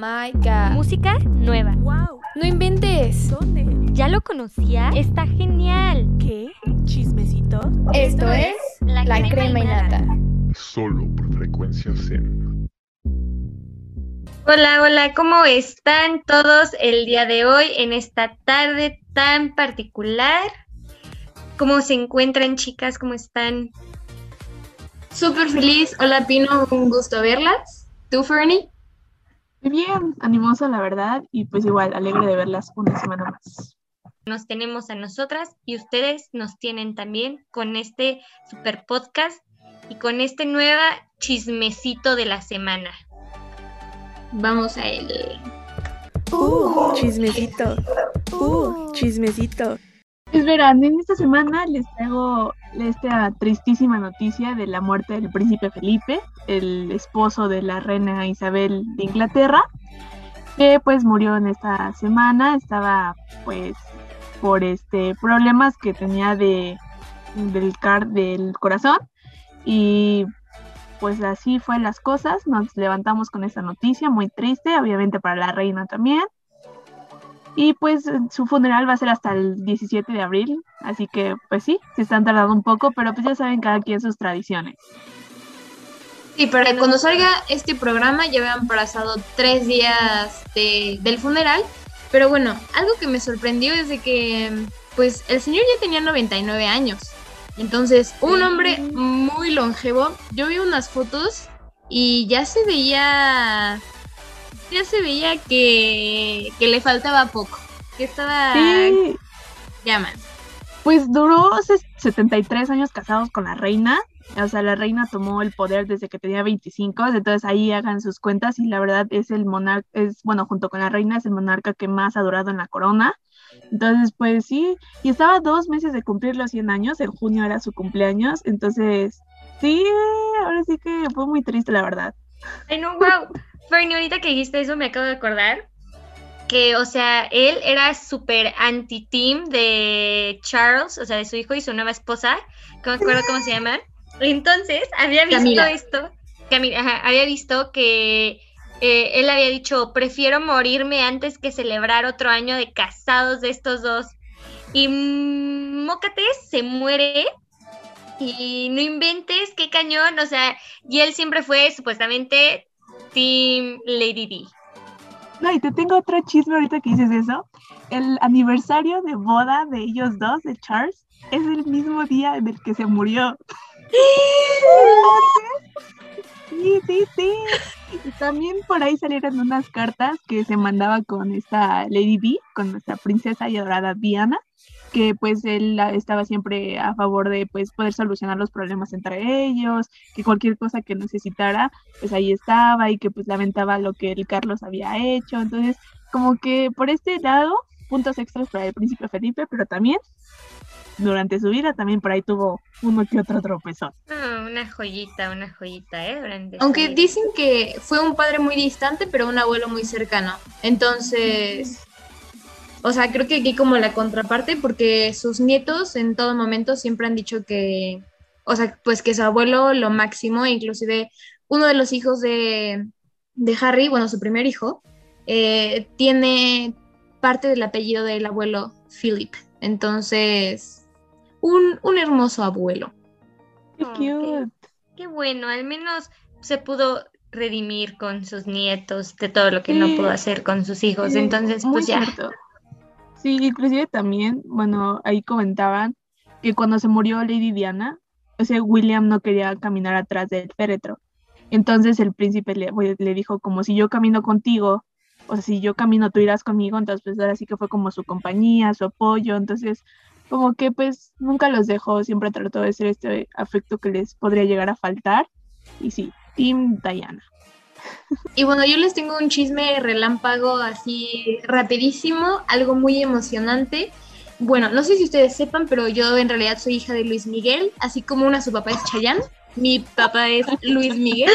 my god. Música nueva. Wow. No inventes. ¿Dónde? ¿Ya lo conocía? Está genial. ¿Qué? ¿Chismecito? Esto es La, crema, y nata. Solo por frecuencia Zen. Hola, hola, ¿cómo están todos el día de hoy en esta tarde tan particular? ¿Cómo se encuentran, chicas? ¿Cómo están? Súper feliz. Hola, Pino, un gusto verlas. ¿Tú, Fernie? Muy bien, animosa la verdad y pues igual alegre de verlas una semana más. Nos tenemos a nosotras y ustedes nos tienen también con este super podcast y con este nueva chismecito de la semana. Vamos a él. Uh, chismecito. Uh, chismecito. Pues verán, en esta semana les traigo esta tristísima noticia de la muerte del príncipe Felipe, el esposo de la reina Isabel de Inglaterra, que pues murió en esta semana, estaba pues por este problemas que tenía de del car del corazón y pues así fue las cosas, nos levantamos con esta noticia muy triste, obviamente para la reina también. Y pues su funeral va a ser hasta el 17 de abril, así que pues sí, se están tardando un poco, pero pues ya saben cada quien sus tradiciones. Sí, pero cuando salga este programa ya habían pasado tres días de, del funeral. Pero bueno, algo que me sorprendió es de que pues el señor ya tenía 99 años. Entonces, un hombre muy longevo. Yo vi unas fotos y ya se veía ya se veía que, que le faltaba poco, que estaba Sí, ya más. pues duró ses- 73 años casados con la reina, o sea, la reina tomó el poder desde que tenía 25, entonces ahí hagan sus cuentas y la verdad es el monarca, es, bueno, junto con la reina es el monarca que más ha durado en la corona. Entonces, pues sí, y estaba dos meses de cumplir los 100 años, en junio era su cumpleaños, entonces, sí, ahora sí que fue muy triste, la verdad. Ay, no, wow. Fernie, ahorita que dijiste eso me acabo de acordar que, o sea, él era súper anti-team de Charles, o sea, de su hijo y su nueva esposa, que no me acuerdo cómo se llama. Entonces, había visto Camila. esto, Camila, ajá, había visto que eh, él había dicho, prefiero morirme antes que celebrar otro año de casados de estos dos. Y Mócate se muere y no inventes, qué cañón, o sea, y él siempre fue supuestamente Team Lady D. No, y te tengo otro chisme ahorita que dices eso. El aniversario de boda de ellos dos, de Charles, es el mismo día en el que se murió. Sí, sí, sí. Y también por ahí salieron unas cartas que se mandaba con esta Lady D, con nuestra princesa y adorada Diana, que pues él estaba siempre a favor de pues poder solucionar los problemas entre ellos, que cualquier cosa que necesitara, pues ahí estaba y que pues lamentaba lo que el Carlos había hecho. Entonces, como que por este lado, puntos extras para el príncipe Felipe, pero también durante su vida también por ahí tuvo uno que otro tropezón. Una joyita, una joyita, ¿eh? Durante Aunque dicen que fue un padre muy distante, pero un abuelo muy cercano. Entonces, o sea, creo que aquí como la contraparte, porque sus nietos en todo momento siempre han dicho que, o sea, pues que su abuelo lo máximo, inclusive uno de los hijos de, de Harry, bueno, su primer hijo, eh, tiene parte del apellido del abuelo Philip. Entonces, un, un hermoso abuelo. Qué Oh, cute. Qué bueno, al menos se pudo redimir con sus nietos de todo lo que no pudo hacer con sus hijos. Sí, Entonces, muy pues ya. cierto. Sí, inclusive también, bueno, ahí comentaban que cuando se murió Lady Diana, o sea, William no quería caminar atrás del féretro. Entonces el príncipe le, le dijo como si yo camino contigo, o sea, si yo camino, tú irás conmigo, entonces pues ahora sí que fue como su compañía, su apoyo, entonces como que pues nunca los dejó, siempre trató de ser este afecto que les podría llegar a faltar. Y sí, Team Diana. Y bueno, yo les tengo un chisme relámpago así rapidísimo, algo muy emocionante. Bueno, no sé si ustedes sepan, pero yo en realidad soy hija de Luis Miguel, así como una su papá es Chayanne, mi papá es Luis Miguel.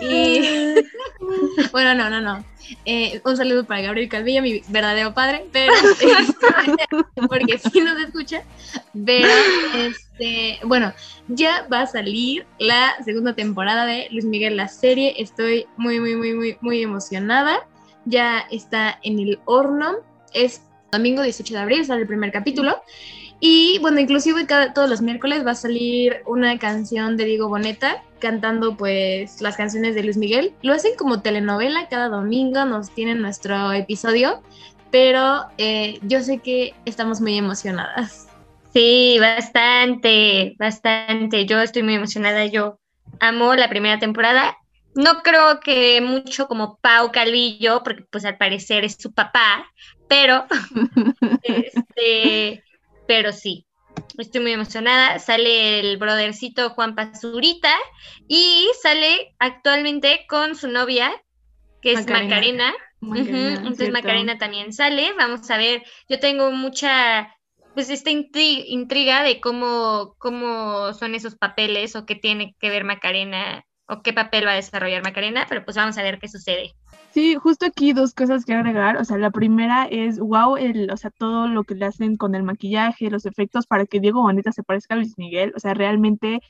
Y bueno, no, no, no. Eh, un saludo para Gabriel Calvillo, mi verdadero padre, pero este, porque si nos escucha, pero Este, bueno, ya va a salir la segunda temporada de Luis Miguel la serie. Estoy muy, muy, muy, muy, muy emocionada. Ya está en el horno. Es domingo 18 de abril, sale el primer capítulo. Y bueno, inclusive cada, todos los miércoles va a salir una canción de Diego Boneta cantando pues las canciones de Luis Miguel. Lo hacen como telenovela, cada domingo nos tienen nuestro episodio, pero eh, yo sé que estamos muy emocionadas. Sí, bastante, bastante. Yo estoy muy emocionada. Yo amo la primera temporada. No creo que mucho como Pau Calvillo, porque pues al parecer es su papá, pero este, pero sí, estoy muy emocionada. Sale el brothercito Juan Pazurita y sale actualmente con su novia, que es Macarena. Macarena, Entonces. Macarena también sale. Vamos a ver, yo tengo mucha, pues esta intri- intriga de cómo, cómo son esos papeles o qué tiene que ver Macarena o qué papel va a desarrollar Macarena, pero pues vamos a ver qué sucede. Sí, justo aquí dos cosas que agregar. O sea, la primera es, wow, el, o sea, todo lo que le hacen con el maquillaje, los efectos para que Diego Boneta se parezca a Luis Miguel. O sea, realmente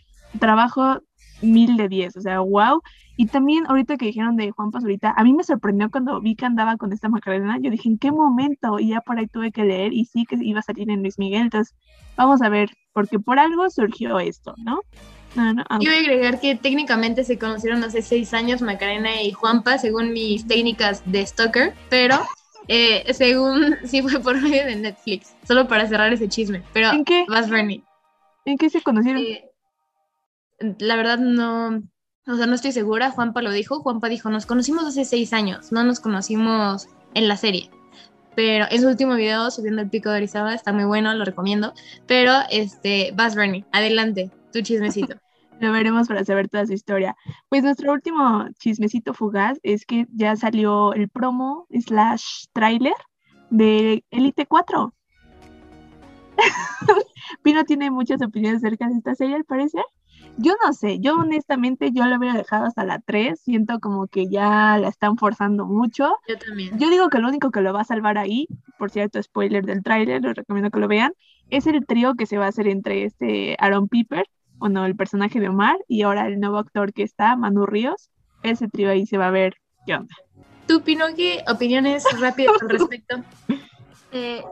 trabajo mil de diez. O sea, wow. Y también ahorita que dijeron de Juan Pazurita, a mí me sorprendió cuando vi que andaba con esta Macarena. Yo dije, ¿en qué momento? Y ya por ahí tuve que leer y sí que iba a salir en Luis Miguel. Entonces, vamos a ver, porque por algo surgió esto, ¿no? No, no, ah, Yo voy a agregar que técnicamente se conocieron hace seis años Macarena y Juanpa, según mis técnicas de stalker, pero eh, según sí fue por medio de Netflix, solo para cerrar ese chisme. Pero ¿En qué? vas, Bernie. ¿En qué se conocieron? Eh, la verdad no, o sea, no estoy segura. Juanpa lo dijo. Juanpa dijo, nos conocimos hace seis años, no nos conocimos en la serie. Pero en su último video subiendo el pico de Orizaba está muy bueno, lo recomiendo. Pero este, vas, Bernie, adelante, tu chismecito. Lo veremos para saber toda su historia. Pues nuestro último chismecito fugaz es que ya salió el promo slash trailer de Elite 4. Pino tiene muchas opiniones acerca de esta serie, al parecer. Yo no sé, yo honestamente yo lo hubiera dejado hasta la 3, siento como que ya la están forzando mucho. Yo también. Yo digo que lo único que lo va a salvar ahí, por cierto, spoiler del tráiler, les recomiendo que lo vean, es el trío que se va a hacer entre este Aaron Piper, o no, el personaje de Omar, y ahora el nuevo actor que está, Manu Ríos. Ese trío ahí se va a ver qué onda. Tú, Pino, ¿qué opiniones rápidas al respecto? Eh,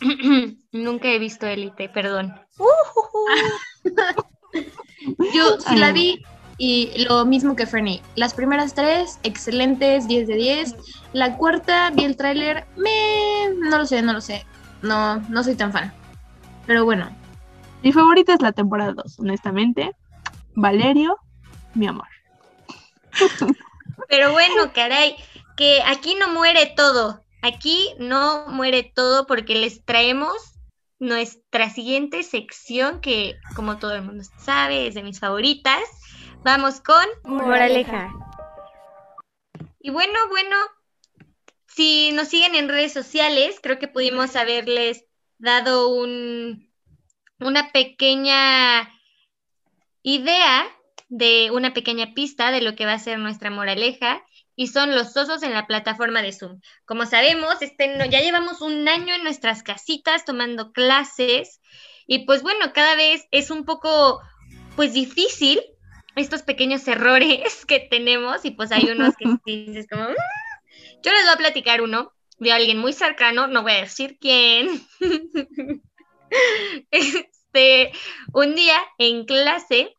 nunca he visto Élite, perdón. Yo sí la vi y lo mismo que Fernie. Las primeras tres, excelentes, 10 de 10. La cuarta, vi el tráiler, me... no lo sé, no lo sé. No, no soy tan fan. Pero bueno, Mi favorita es la temporada 2, honestamente. Valerio, mi amor. Pero bueno, caray, que aquí no muere todo. Aquí no muere todo porque les traemos nuestra siguiente sección que, como todo el mundo sabe, es de mis favoritas. Vamos con... Moraleja. Y bueno, bueno, si nos siguen en redes sociales, creo que pudimos haberles dado un, una pequeña idea de una pequeña pista de lo que va a ser nuestra moraleja y son los osos en la plataforma de Zoom. Como sabemos, este, no- ya llevamos un año en nuestras casitas tomando clases y pues bueno, cada vez es un poco pues difícil estos pequeños errores que tenemos y pues hay unos que dices como, "Mm". yo les voy a platicar uno de alguien muy cercano, no voy a decir quién. Este, un día en clase,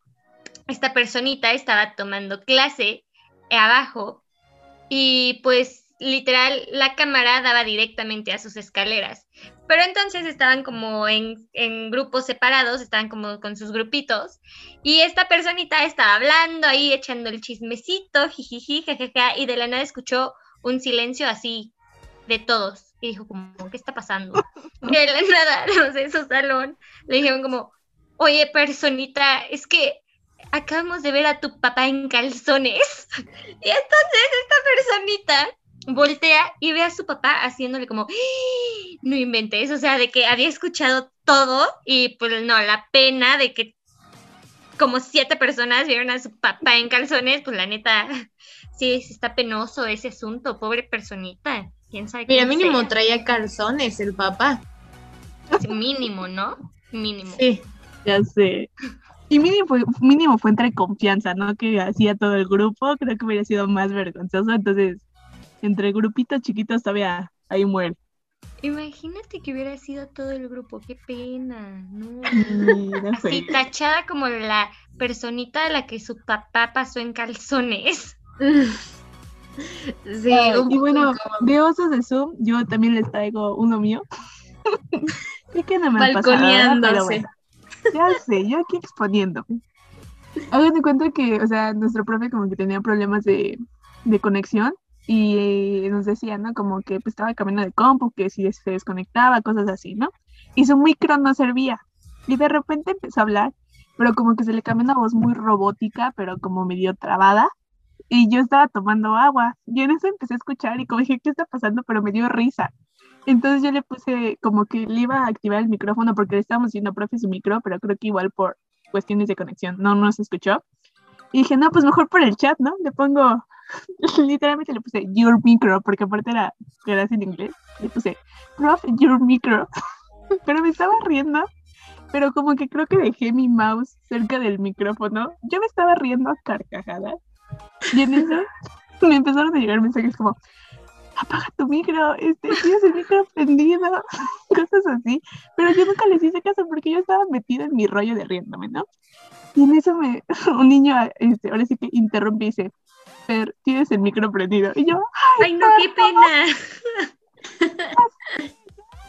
esta personita estaba tomando clase abajo y pues literal la cámara daba directamente a sus escaleras. Pero entonces estaban como en, grupos separados, estaban como con sus grupitos y esta personita estaba hablando ahí, echando el chismecito, jijiji, jajaja, y de la nada escuchó un silencio así de todos. Y dijo como, ¿qué está pasando? Y de la nada, los de su salón le dijeron como, oye, personita, es que acabamos de ver a tu papá en calzones. Y entonces esta personita voltea y ve a su papá haciéndole como, "¡Ah! no inventes, o sea, de que había escuchado todo y pues no, la pena de que como siete personas vieron a su papá en calzones, pues la neta, sí está penoso ese asunto, pobre personita. ¿Quién sabe mira, quién mínimo sea? traía calzones el papá. Mínimo, ¿no? Mínimo. Sí. Ya sé. Y mínimo fue, mínimo fue entre confianza, ¿no? Que hacía todo el grupo, creo que hubiera sido más vergonzoso. Entonces, entre grupitos chiquitos todavía ahí muere. Imagínate que hubiera sido todo el grupo, qué pena, no. Sí. Así tachada como la personita a la que su papá pasó en calzones. Sí, Ay, un y bueno, de osos de Zoom, yo también les traigo uno mío. Creo que no me ha pasado, ¿verdad? Balconeándose. Bueno, ya sé, yo aquí exponiéndome. Hagan de cuenta que, o sea, nuestro profe como que tenía problemas de, de conexión y eh, nos decía, ¿no? Como que pues, estaba camino de compu, que si se desconectaba, cosas así, ¿no? Y su micro no servía. Y de repente empezó a hablar, pero como que se le cambió una voz muy robótica, pero como medio trabada. Y yo estaba tomando agua. Y en eso empecé a escuchar y como dije, ¿qué está pasando? Pero me dio risa. Entonces yo le puse como que le iba a activar el micrófono porque le estábamos diciendo profe su micro, pero creo que igual por cuestiones de conexión no nos escuchó. Y dije, no, pues mejor por el chat, ¿no? Le pongo, literalmente le puse your micro, porque aparte era, era en inglés. Le puse, prof, your micro. pero me estaba riendo, pero como que creo que dejé mi mouse cerca del micrófono. Yo me estaba riendo a carcajadas. Y en eso me empezaron a llegar mensajes como, apaga tu micro, este, tienes el micro prendido, cosas así. Pero yo nunca les hice caso porque yo estaba metida en mi rollo de riéndome, ¿no? Y en eso me, un niño, este, ahora sí que interrumpe y dice, Fer, tienes el micro prendido. Y yo, Ay, no, qué pena.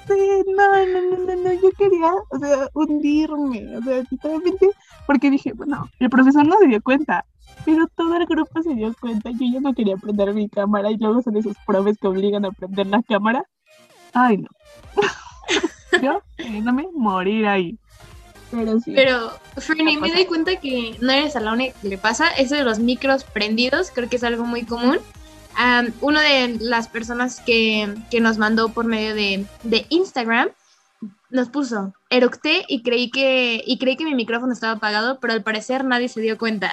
sí, no, no, no, no, no, yo quería, o sea, hundirme, o sea, totalmente, porque dije, bueno, el profesor no se dio cuenta, pero todo el grupo se dio cuenta, yo ya no quería prender mi cámara y luego son esos profes que obligan a prender la cámara. Ay, no. yo queriéndome morir ahí. Pero sí. Pero, Fernie, me doy cuenta que no eres a la única que le pasa. Eso de los micros prendidos, creo que es algo muy común. Am, una de las personas que, que nos mandó por medio de, de Instagram nos puso, eructé y creí que y creí que mi micrófono estaba apagado, pero al parecer nadie se dio cuenta.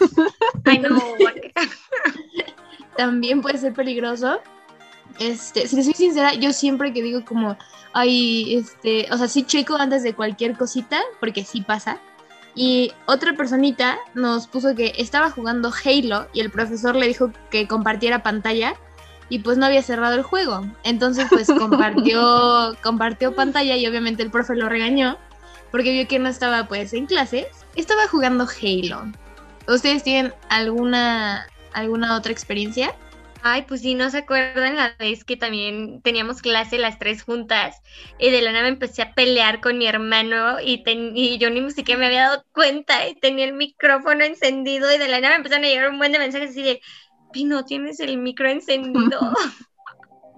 Ay, no. También puede ser peligroso. Este, si les soy sincera, yo siempre que digo como, ay, este, o sea, sí checo antes de cualquier cosita, porque sí pasa. Y otra personita nos puso que estaba jugando Halo y el profesor le dijo que compartiera pantalla y pues no había cerrado el juego. Entonces pues compartió, compartió pantalla y obviamente el profe lo regañó porque vio que no estaba pues en clases. Estaba jugando Halo. ¿Ustedes tienen alguna, alguna otra experiencia? Ay, pues sí, no se acuerdan la vez que también teníamos clase las tres juntas y de la nada me empecé a pelear con mi hermano y, ten- y yo ni siquiera me había dado cuenta y tenía el micrófono encendido y de la nada me empezaron a llegar un buen de mensajes así de, Pino, tienes el micro encendido.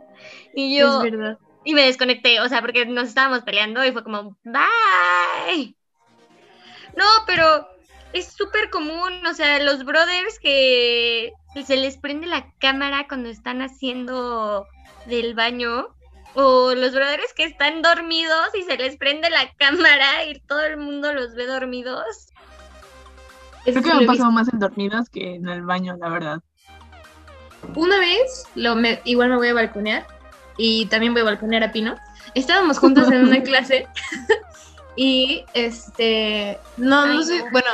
y yo, Es verdad. y me desconecté, o sea, porque nos estábamos peleando y fue como, bye. No, pero es súper común, o sea, los brothers que se les prende la cámara cuando están haciendo del baño, o los brothers que están dormidos y se les prende la cámara y todo el mundo los ve dormidos. Creo que me pasó más en dormidos que en el baño, la verdad. Una vez, lo me- igual me voy a balconear y también voy a balconear a Pino. Estábamos juntos en una clase y este, no, no sé, no. bueno,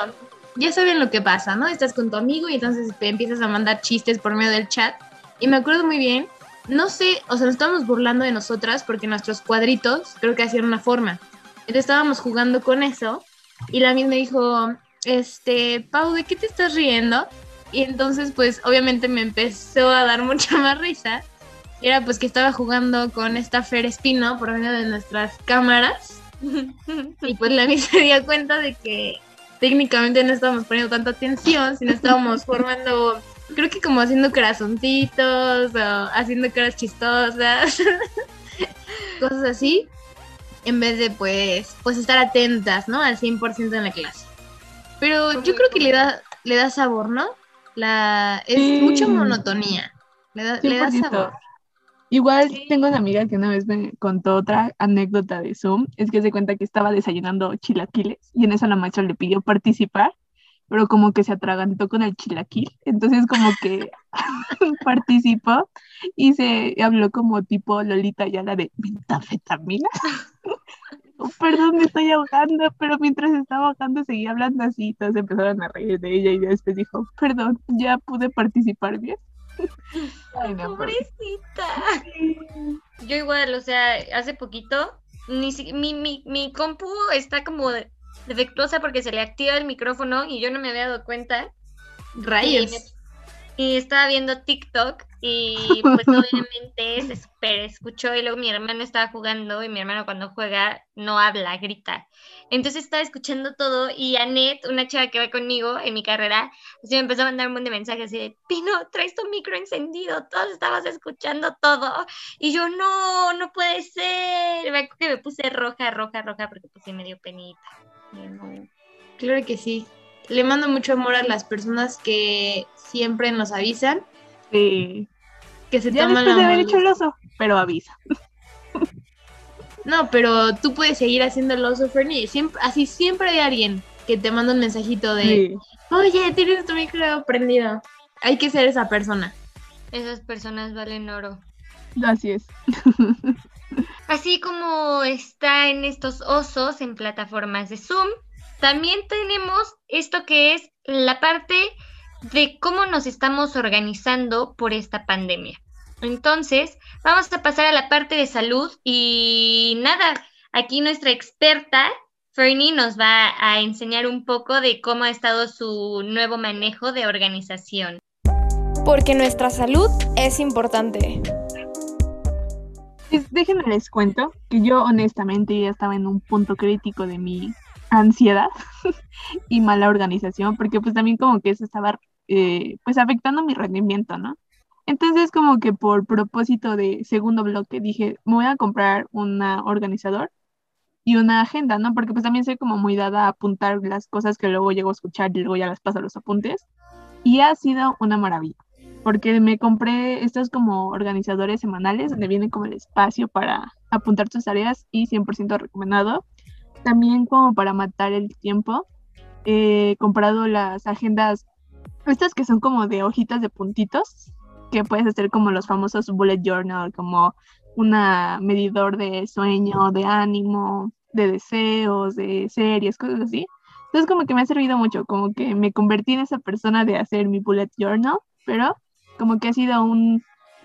ya saben lo que pasa, ¿no? Estás con tu amigo y entonces te empiezas a mandar chistes por medio del chat. Y me acuerdo muy bien, no sé, o sea, nos estábamos burlando de nosotras porque nuestros cuadritos creo que hacían una forma. Entonces estábamos jugando con eso y la misma me dijo, este, Pau, ¿de qué te estás riendo? Y entonces, pues, obviamente me empezó a dar mucha más risa. Era pues que estaba jugando con esta Fer Espino por medio de nuestras cámaras. Y pues la misma se dio cuenta de que técnicamente no estábamos poniendo tanta atención, sino estábamos formando, creo que como haciendo corazoncitos o haciendo caras chistosas, cosas así, en vez de pues, pues estar atentas, ¿no? Al 100% en la clase. Pero yo creo que le da, le da sabor, ¿no? La, es Sí. mucha monotonía. Le da, le da 100%. sabor. Igual Sí. tengo una amiga que una vez me contó otra anécdota de Zoom, es que se cuenta que estaba desayunando chilaquiles y en eso la maestra le pidió participar, pero como que se atragantó con el chilaquil, entonces como que participó y se habló como tipo Lolita ya la de metafetamina. "Oh, perdón, me estoy ahogando, pero mientras estaba ahogando seguía hablando así, y todos empezaron a reír de ella y después dijo, perdón, ya pude participar bien. Ay, no, pobre. Pobrecita. Yo igual, o sea, hace poquito, ni si- mi, mi, mi compu está como de- defectuosa porque se le activa el micrófono y yo no me había dado cuenta. Rayos. Y estaba viendo TikTok y pues obviamente se super escuchó y luego mi hermano estaba jugando y mi hermano cuando juega no habla, grita. Entonces estaba escuchando todo y Annette, una chica que va conmigo en mi carrera, así me empezó a mandar un montón de mensajes así de, Pino, traes tu micro encendido, todos estabas escuchando todo. Y yo, no, no puede ser. Me que me puse roja, roja, roja porque pues sí me dio penita. No. Claro que sí. Le mando mucho amor a las personas que siempre nos avisan, Sí. que se Ya toman después de la haber hecho el oso, pero avisa. No, pero tú puedes seguir haciendo el oso, Fernie. Siempre, así siempre hay alguien que te manda un mensajito de, Sí. oye, tienes tu micro prendido. Hay que ser esa persona. Esas personas valen oro. Así es. Así como está en estos osos en plataformas de Zoom, también tenemos esto que es la parte de cómo nos estamos organizando por esta pandemia. Entonces, vamos a pasar a la parte de salud y nada, aquí nuestra experta, Fernie, nos va a enseñar un poco de cómo ha estado su nuevo manejo de organización. Porque nuestra salud es importante. Pues déjenme les cuento que yo honestamente ya estaba en un punto crítico de mi ansiedad y mala organización, porque pues también como que eso estaba eh, pues afectando mi rendimiento, ¿no? Entonces como que por propósito de segundo bloque dije, me voy a comprar un organizador y una agenda, ¿no? Porque pues también soy como muy dada a apuntar las cosas que luego llego a escuchar y luego ya las paso a los apuntes. Y ha sido una maravilla porque me compré estos como organizadores semanales donde viene como el espacio para apuntar tus tareas y 100% recomendado. También como para matar el tiempo, he comprado las agendas, estas que son como de hojitas de puntitos, que puedes hacer como los famosos bullet journal, como una medidor de sueño, de ánimo, de deseos, de series, cosas así. Entonces como que me ha servido mucho, como que me convertí en esa persona de hacer mi bullet journal, pero como que ha sido un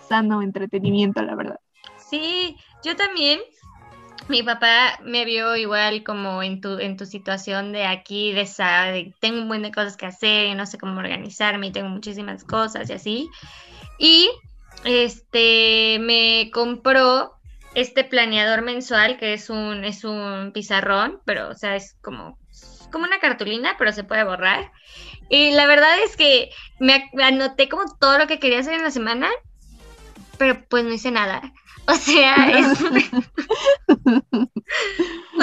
sano entretenimiento, la verdad. Sí, yo también. Mi papá me vio igual como en tu, en tu situación de aquí, de, esa, de tengo un buen de cosas que hacer no sé cómo organizarme tengo muchísimas cosas y así. Y este me compró este planeador mensual que es un, es un pizarrón, pero o sea, es como, como una cartulina, pero se puede borrar. Y la verdad es que me anoté como todo lo que quería hacer en la semana, pero pues no hice nada. O sea, es,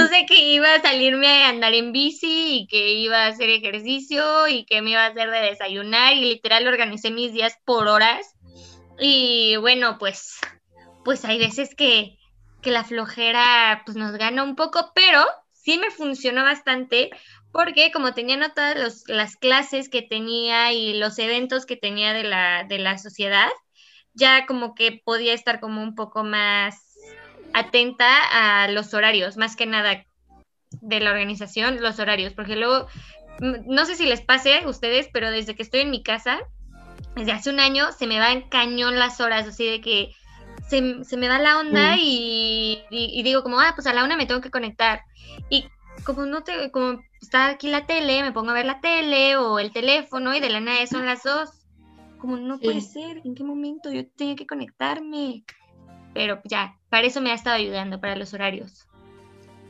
sea que iba a salirme a andar en bici y que iba a hacer ejercicio y que me iba a hacer de desayunar y literal organicé mis días por horas. Y bueno, pues, pues hay veces que, que la flojera pues nos gana un poco, pero sí me funcionó bastante porque como tenía anotadas los- las clases que tenía y los eventos que tenía de la, de la sociedad, ya como que podía estar como un poco más atenta a los horarios, más que nada de la organización, los horarios, porque luego, mm, no sé si les pase a ustedes, pero desde que estoy en mi casa, desde hace un año, se me van cañón las horas, así de que se, se me va la onda Mm. y, y- y digo como, ah, pues a la una me tengo que conectar. Y como no te, como está aquí la tele, me pongo a ver la tele o el teléfono y de la nada son las dos. Como no puede Sí. ser, ¿en qué momento yo tenía que conectarme? Pero ya, para eso me ha estado ayudando, para los horarios.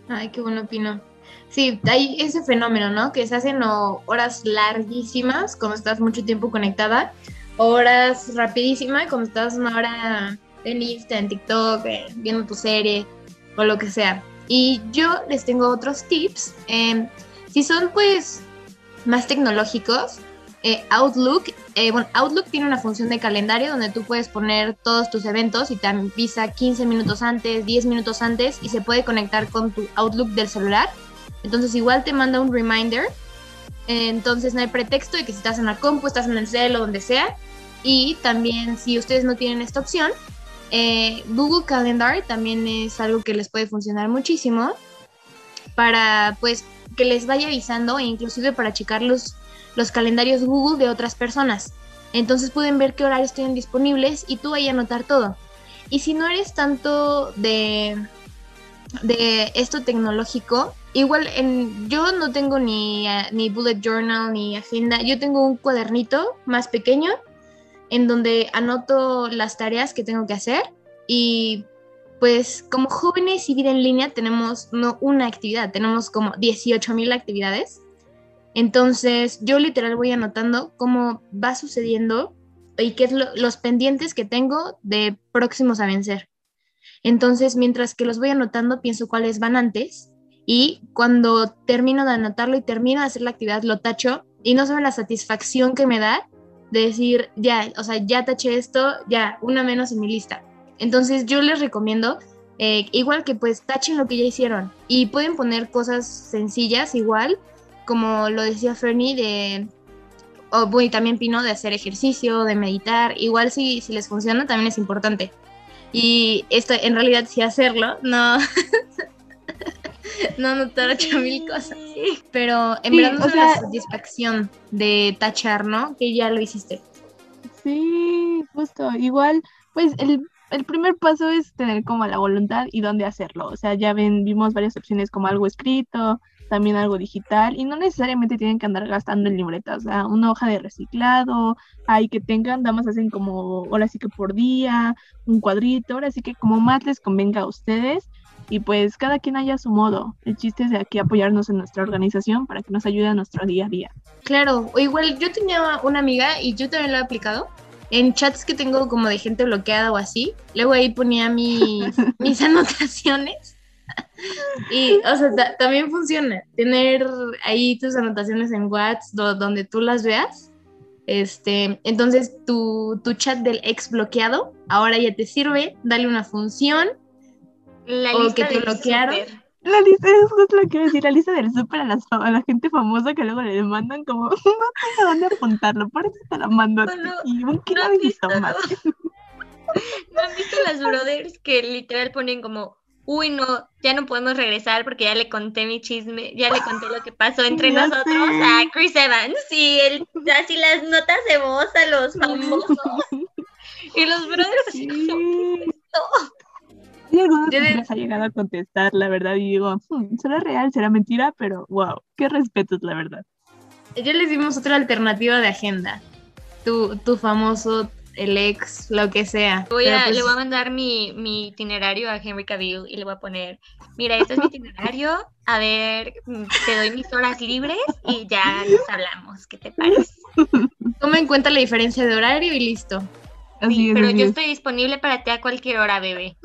Ay, qué bueno, Pino. Sí, hay ese fenómeno, ¿no? Que se hacen o horas larguísimas cuando estás mucho tiempo conectada, horas rapidísimas cuando estás una hora en Insta, en TikTok, eh, viendo tu serie o lo que sea. Y yo les tengo otros tips. eh, si son pues más tecnológicos, eh, Outlook, eh, bueno, Outlook tiene una función de calendario donde tú puedes poner todos tus eventos y te avisa 15 minutos antes, 10 minutos antes y se puede conectar con tu Outlook del celular. Entonces igual te manda un reminder. Entonces no hay pretexto de que si estás en la compu, estás en el cel donde sea. Y también si ustedes no tienen esta opción, eh, Google Calendar también es algo que les puede funcionar muchísimo. para pues que les vaya avisando e inclusive para checar los, los calendarios Google de otras personas. Entonces pueden ver qué horarios tienen disponibles y tú ahí anotar todo. Y si no eres tanto de, de esto tecnológico, igual en, yo no tengo ni, eh, ni bullet journal ni agenda, yo tengo un cuadernito más pequeño en donde anoto las tareas que tengo que hacer y pues como jóvenes y vida en línea tenemos no una actividad, tenemos como 18 mil actividades. Entonces yo literal voy anotando cómo va sucediendo y qué es los pendientes que tengo de próximos a vencer. Entonces mientras que los voy anotando pienso cuáles van antes y cuando termino de anotarlo y termino de hacer la actividad lo tacho y no saben la satisfacción que me da de decir, ya, o sea, ya taché esto, ya, una menos en mi lista. Entonces yo les recomiendo, eh, igual que pues tachen lo que ya hicieron y pueden poner cosas sencillas igual, como lo decía Fernie, de, o y también Pino, de hacer ejercicio, de meditar, igual si, si les funciona también es importante. Y esto en realidad sí hacerlo, no, no anotar ocho mil cosas. Pero en Sí, verdad no es la satisfacción de tachar, ¿no? Que ya lo hiciste. Sí, justo. Igual, pues el, el primer paso es tener como la voluntad y dónde hacerlo. O sea, ya ven, vimos varias opciones como algo escrito, también algo digital, y no necesariamente tienen que andar gastando en libreta. O sea, una hoja de reciclado, hay que tengan, damas hacen como, ahora sí que por día, un cuadrito, ahora sí que como más les convenga a ustedes. Y pues cada quien haya su modo. El chiste es de aquí apoyarnos en nuestra organización para que nos ayude a nuestro día a día. Claro, o igual yo tenía una amiga y yo también lo he aplicado. En chats que tengo como de gente bloqueada o así, luego ahí ponía mis, mis anotaciones. Y, o sea, ta- también funciona. Tener ahí tus anotaciones en WhatsApp do- donde tú las veas. Este, entonces tu, tu chat del ex bloqueado ahora ya te sirve, dale una función. La O lista que te del bloquearon. súper. La lista es justo lo que decir, la lista del súper a, a la gente famosa que luego le mandan como, no tengo dónde apuntarlo, por eso te la mando a ti. Y un kilo ¿no de visto. ¿No han visto las brothers que literal ponen como, uy, no, ya no podemos regresar porque ya le conté mi chisme, ya le conté lo que pasó entre Ya nosotros sé. a Chris Evans y él, así las notas de voz a los famosos. Y los brothers así como, Yo de- les ha llegado a contestar, la verdad, y digo, "Hmm, será real, será mentira, pero wow, qué respetos, la verdad. Ya les dimos otra alternativa de agenda. Tu, tu famoso, el ex, lo que sea. Voy a, pues, le voy a mandar mi, mi itinerario a Henry Cavill y le voy a poner, mira, este es mi itinerario, a ver, te doy mis horas libres y ya nos hablamos, ¿qué te parece? Toma en cuenta la diferencia de horario y listo. Así Sí, es, pero así yo es. estoy disponible para ti a cualquier hora, bebé.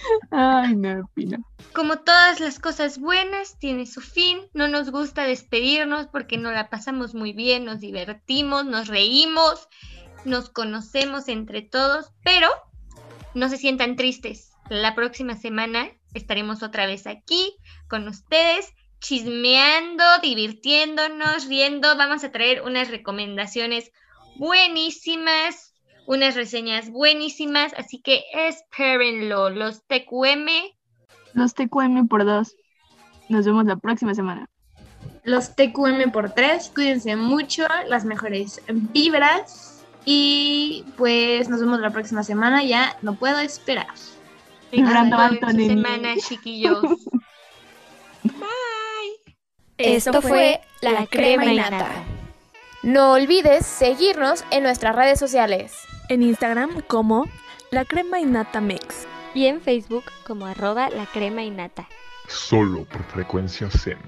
Ay, no, Pino. Como todas las cosas buenas, tiene su fin. No nos gusta despedirnos porque nos la pasamos muy bien, nos divertimos, nos reímos, nos conocemos entre todos, pero no se sientan tristes. La próxima semana estaremos otra vez aquí con ustedes, chismeando, divirtiéndonos, riendo. Vamos a traer unas recomendaciones buenísimas, unas reseñas buenísimas, así que espérenlo. Los TQM Los TQM por dos. Nos vemos la próxima semana. Los TQM por tres, cuídense mucho, las mejores vibras. Y pues nos vemos la próxima semana. Ya no puedo esperar. Vibrando Disfruten alto, su neni. semana, chiquillos. Bye. Esto fue La Crema y Nata. No olvides seguirnos en nuestras redes sociales. En Instagram como La Crema y Nata Mix y en Facebook como arroba la crema y nata. Solo por frecuencia Zen.